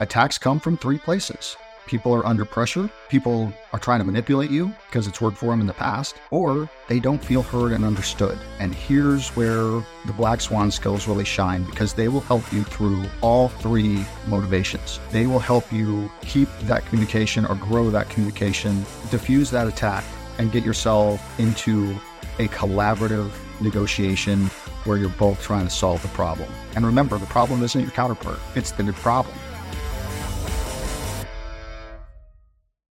attacks come from three places. People are under pressure, people are trying to manipulate you because it's worked for them in the past, or they don't feel heard and understood. And here's where the Black Swan skills really shine because they will help you through all three motivations. They will help you keep that communication or grow that communication, diffuse that attack, and get yourself into a collaborative negotiation where you're both trying to solve the problem. And remember, the problem isn't your counterpart, it's the problem.